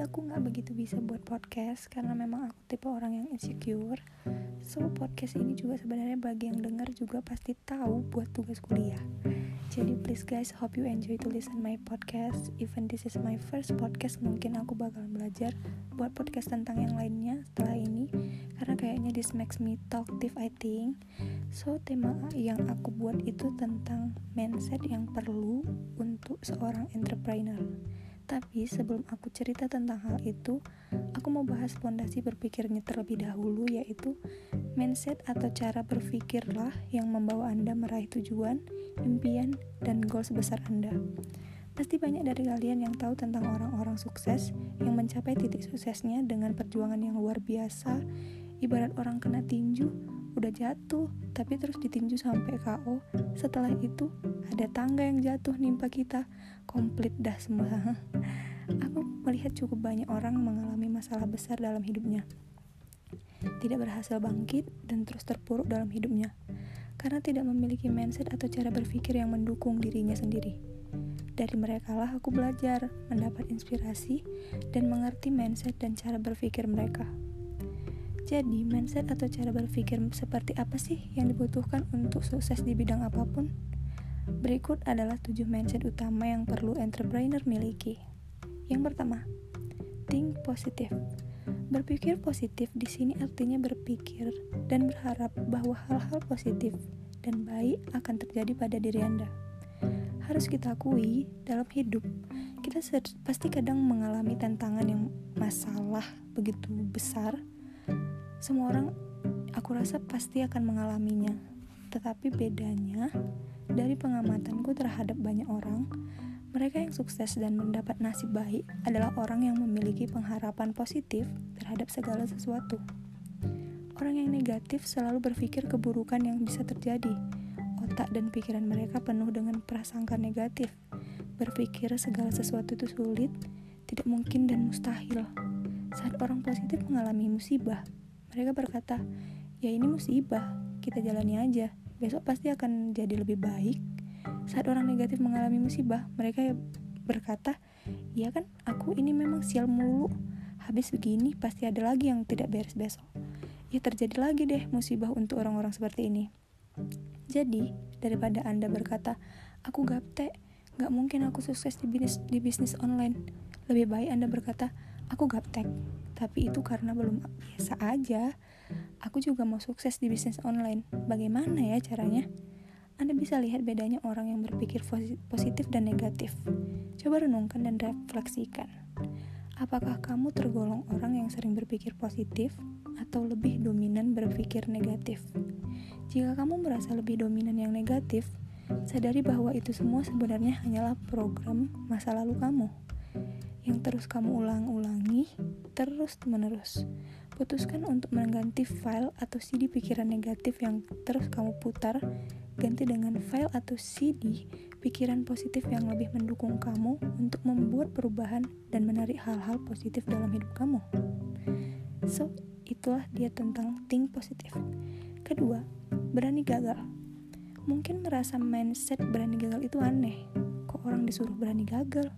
Aku nggak begitu bisa buat podcast karena memang aku tipe orang yang insecure. So podcast ini juga sebenarnya bagi yang dengar juga pasti tahu buat tugas kuliah. Jadi please guys, hope you enjoy to listen my podcast. Even this is my first podcast, mungkin aku bakal belajar buat podcast tentang yang lainnya setelah ini. Karena kayaknya this makes me talkative I think. So tema yang aku buat itu tentang mindset yang perlu untuk seorang entrepreneur. Tapi sebelum aku cerita tentang hal itu, aku mau bahas fondasi berpikirnya terlebih dahulu yaitu mindset atau cara berpikirlah yang membawa Anda meraih tujuan, impian, dan goals besar Anda. Pasti banyak dari kalian yang tahu tentang orang-orang sukses yang mencapai titik suksesnya dengan perjuangan yang luar biasa, ibarat orang kena tinju, udah jatuh, tapi terus ditinju sampai KO. Setelah itu, ada tangga yang jatuh nimpa kita, komplit dah semua. Aku melihat cukup banyak orang mengalami masalah besar dalam hidupnya. Tidak berhasil bangkit dan terus terpuruk dalam hidupnya. Karena tidak memiliki mindset atau cara berpikir yang mendukung dirinya sendiri. Dari mereka lah aku belajar, mendapat inspirasi, dan mengerti mindset dan cara berpikir mereka. Jadi, mindset atau cara berpikir seperti apa sih yang dibutuhkan untuk sukses di bidang apa pun? Berikut adalah tujuh mindset utama yang perlu entrepreneur miliki. Yang pertama, think positif. Berpikir positif di sini artinya berpikir dan berharap bahwa hal-hal positif dan baik akan terjadi pada diri Anda. Harus kita akui, dalam hidup kita pasti kadang mengalami tantangan yang masalah begitu besar semua orang aku rasa pasti akan mengalaminya. Tetapi bedanya dari pengamatanku terhadap banyak orang, mereka yang sukses dan mendapat nasib baik adalah orang yang memiliki pengharapan positif terhadap segala sesuatu. Orang yang negatif selalu berpikir keburukan yang bisa terjadi. Otak dan pikiran mereka penuh dengan prasangka negatif. Berpikir segala sesuatu itu sulit, tidak mungkin dan mustahil. Saat orang positif mengalami musibah, mereka berkata, ya ini musibah, kita jalani aja, besok pasti akan jadi lebih baik. Saat orang negatif mengalami musibah, mereka berkata, ya kan aku ini memang sial mulu, habis begini pasti ada lagi yang tidak beres besok. Ya terjadi lagi deh musibah untuk orang-orang seperti ini. Jadi, daripada Anda berkata, aku gaptek, gak mungkin aku sukses di bisnis, di bisnis online. Lebih baik Anda berkata, aku gaptek, tapi itu karena belum biasa aja. Aku juga mau sukses di bisnis online. Bagaimana ya caranya? Anda bisa lihat bedanya orang yang berpikir positif dan negatif. Coba renungkan dan refleksikan. Apakah kamu tergolong orang yang sering berpikir positif atau lebih dominan berpikir negatif? Jika kamu merasa lebih dominan yang negatif, sadari bahwa itu semua sebenarnya hanyalah program masa lalu kamu yang terus kamu ulang-ulangi terus-menerus. Putuskan untuk mengganti file atau CD pikiran negatif yang terus kamu putar, ganti dengan file atau CD pikiran positif yang lebih mendukung kamu untuk membuat perubahan dan menarik hal-hal positif dalam hidup kamu. So, itulah dia tentang think positif. Kedua, berani gagal. Mungkin merasa mindset berani gagal itu aneh. Kok orang disuruh berani gagal?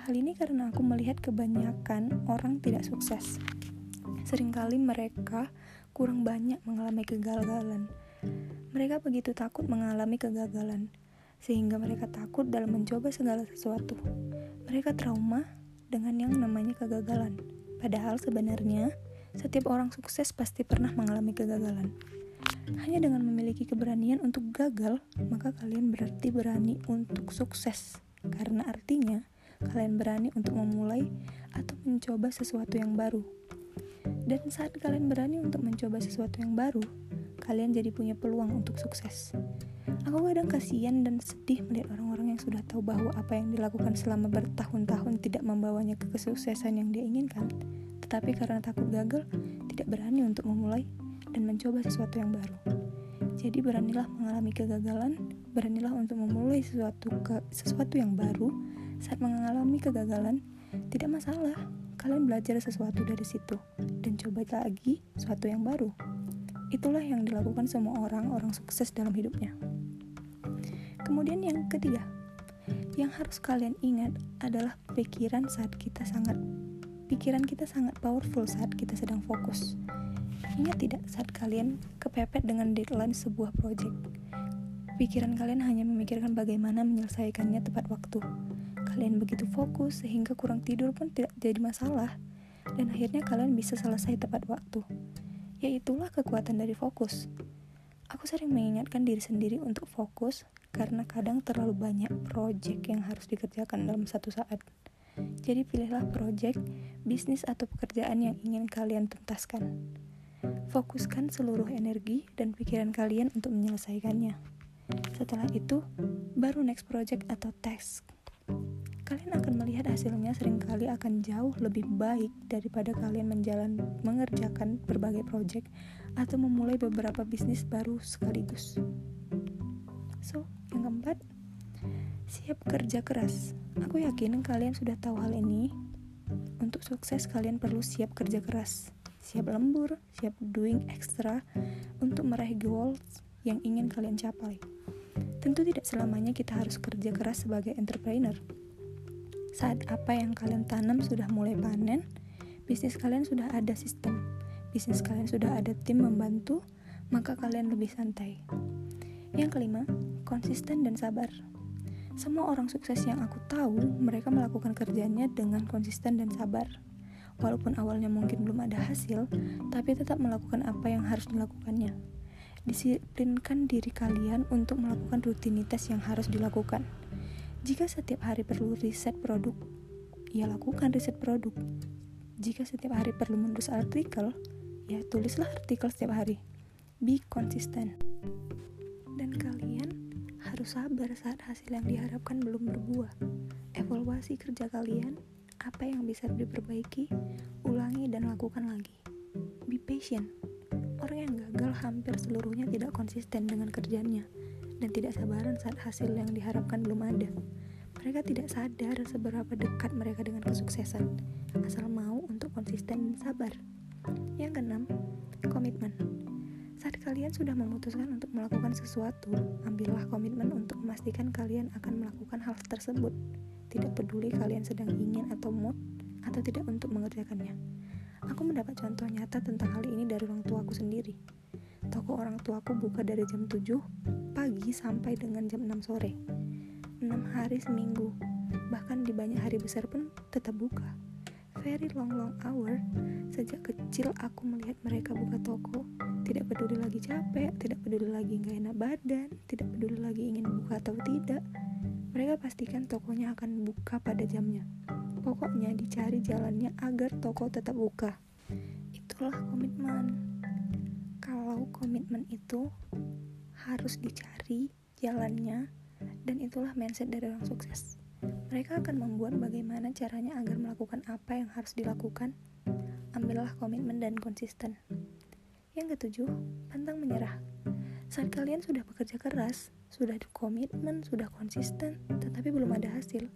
Hal ini karena aku melihat kebanyakan orang tidak sukses. Seringkali mereka kurang banyak mengalami kegagalan. Mereka begitu takut mengalami kegagalan, sehingga mereka takut dalam mencoba segala sesuatu. Mereka trauma dengan yang namanya kegagalan. Padahal sebenarnya, setiap orang sukses pasti pernah mengalami kegagalan. Hanya dengan memiliki keberanian untuk gagal, maka kalian berarti berani untuk sukses. Karena artinya, kalian berani untuk memulai atau mencoba sesuatu yang baru. Dan saat kalian berani untuk mencoba sesuatu yang baru, kalian jadi punya peluang untuk sukses. Aku kadang kasihan dan sedih melihat orang-orang yang sudah tahu bahwa apa yang dilakukan selama bertahun-tahun tidak membawanya ke kesuksesan yang dia inginkan, tetapi karena takut gagal, tidak berani untuk memulai dan mencoba sesuatu yang baru. Jadi beranilah mengalami kegagalan, beranilah untuk memulai sesuatu ke sesuatu yang baru saat mengalami kegagalan, tidak masalah. Kalian belajar sesuatu dari situ dan coba lagi sesuatu yang baru. Itulah yang dilakukan semua orang orang sukses dalam hidupnya. Kemudian yang ketiga, yang harus kalian ingat adalah pikiran saat kita sangat pikiran kita sangat powerful saat kita sedang fokus. Ingat tidak saat kalian kepepet dengan deadline sebuah project? Pikiran kalian hanya memikirkan bagaimana menyelesaikannya tepat waktu. Kalian begitu fokus sehingga kurang tidur pun tidak jadi masalah. Dan akhirnya kalian bisa selesai tepat waktu. Yaitulah kekuatan dari fokus. Aku sering mengingatkan diri sendiri untuk fokus karena kadang terlalu banyak project yang harus dikerjakan dalam satu saat. Jadi pilihlah project, bisnis atau pekerjaan yang ingin kalian tuntaskan. Fokuskan seluruh energi dan pikiran kalian untuk menyelesaikannya. Setelah itu, baru next project atau task. Kalian akan melihat hasilnya sering kali akan jauh lebih baik daripada kalian menjalan mengerjakan berbagai project atau memulai beberapa bisnis baru sekaligus. So, yang keempat, siap kerja keras. Aku yakin kalian sudah tahu hal ini. Untuk sukses kalian perlu siap kerja keras, siap lembur, siap doing extra untuk meraih goals yang ingin kalian capai. Tentu tidak selamanya kita harus kerja keras sebagai entrepreneur. Saat apa yang kalian tanam sudah mulai panen, bisnis kalian sudah ada sistem, bisnis kalian sudah ada tim membantu, maka kalian lebih santai. Yang kelima, konsisten dan sabar. Semua orang sukses yang aku tahu, mereka melakukan kerjanya dengan konsisten dan sabar. Walaupun awalnya mungkin belum ada hasil, tapi tetap melakukan apa yang harus dilakukannya. Disiplinkan diri kalian untuk melakukan rutinitas yang harus dilakukan. Jika setiap hari perlu riset produk, ya lakukan riset produk. Jika setiap hari perlu menulis artikel, ya tulislah artikel setiap hari. Be konsisten. Dan kalian harus sabar saat hasil yang diharapkan belum berbuah. Evaluasi kerja kalian, apa yang bisa diperbaiki, ulangi dan lakukan lagi. Be patient. Orang yang gagal hampir seluruhnya tidak konsisten dengan kerjanya dan tidak sabaran saat hasil yang diharapkan belum ada. Mereka tidak sadar seberapa dekat mereka dengan kesuksesan, asal mau untuk konsisten dan sabar. Yang keenam, komitmen. Saat kalian sudah memutuskan untuk melakukan sesuatu, ambillah komitmen untuk memastikan kalian akan melakukan hal tersebut. Tidak peduli kalian sedang ingin atau mood, atau tidak untuk mengerjakannya. Aku mendapat contoh nyata tentang hal ini dari orang tuaku sendiri. Toko orang tuaku buka dari jam 7 pagi sampai dengan jam 6 sore. 6 hari seminggu, bahkan di banyak hari besar pun tetap buka. Very long long hour. Sejak kecil aku melihat mereka buka toko. Tidak peduli lagi capek tidak peduli lagi nggak enak badan tidak peduli lagi ingin buka atau tidak mereka pastikan tokonya akan buka pada jamnya pokoknya dicari jalannya agar toko tetap buka itulah komitmen kalau komitmen itu harus dicari jalannya dan itulah mindset dari orang sukses mereka akan membuat bagaimana caranya agar melakukan apa yang harus dilakukan. Ambillah komitmen dan konsisten. Yang ketujuh, pantang menyerah. Saat kalian sudah bekerja keras, sudah komitmen, sudah konsisten, tetapi belum ada hasil,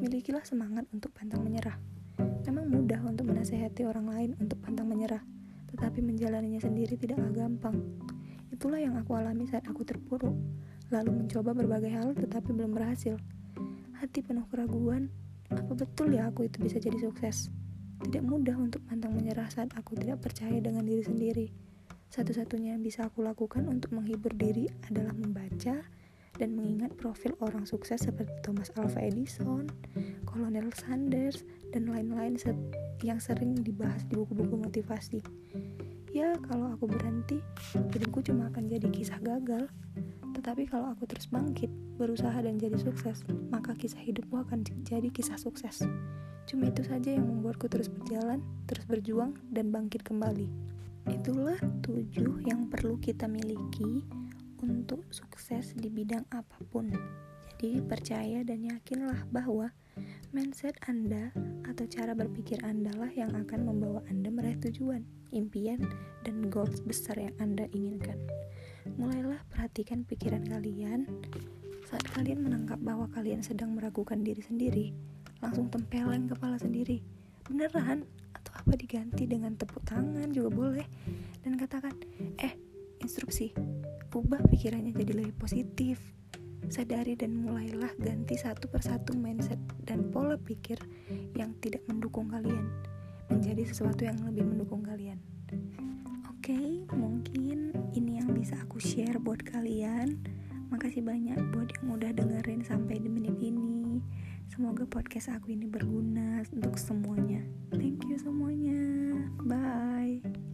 milikilah semangat untuk pantang menyerah. Memang mudah untuk menasehati orang lain untuk pantang menyerah, tetapi menjalaninya sendiri tidaklah gampang. Itulah yang aku alami saat aku terpuruk, lalu mencoba berbagai hal tetapi belum berhasil hati penuh keraguan, apa betul ya aku itu bisa jadi sukses? Tidak mudah untuk pantang menyerah saat aku tidak percaya dengan diri sendiri. Satu-satunya yang bisa aku lakukan untuk menghibur diri adalah membaca dan mengingat profil orang sukses seperti Thomas Alva Edison, Colonel Sanders, dan lain-lain yang sering dibahas di buku-buku motivasi. Ya, kalau aku berhenti, hidupku cuma akan jadi kisah gagal. Tetapi kalau aku terus bangkit, berusaha dan jadi sukses, maka kisah hidupku akan jadi kisah sukses. Cuma itu saja yang membuatku terus berjalan, terus berjuang, dan bangkit kembali. Itulah tujuh yang perlu kita miliki untuk sukses di bidang apa pun. Jadi percaya dan yakinlah bahwa mindset Anda atau cara berpikir Anda lah yang akan membawa Anda meraih tujuan, impian, dan goals besar yang Anda inginkan. Mulailah perhatikan pikiran kalian saat kalian menangkap bahwa kalian sedang meragukan diri sendiri. Langsung tempeleng kepala sendiri. Beneran? Atau apa diganti dengan tepuk tangan juga boleh. Dan katakan, eh, instruksi. Ubah pikirannya jadi lebih positif. Sadari dan mulailah ganti satu persatu mindset dan pola pikir yang tidak mendukung kalian menjadi sesuatu yang lebih mendukung kalian. Oke, okay, mungkin ini yang bisa aku share buat kalian. Makasih banyak buat yang udah dengerin sampai di menit ini. Semoga podcast aku ini berguna untuk semuanya. Thank you semuanya. Bye.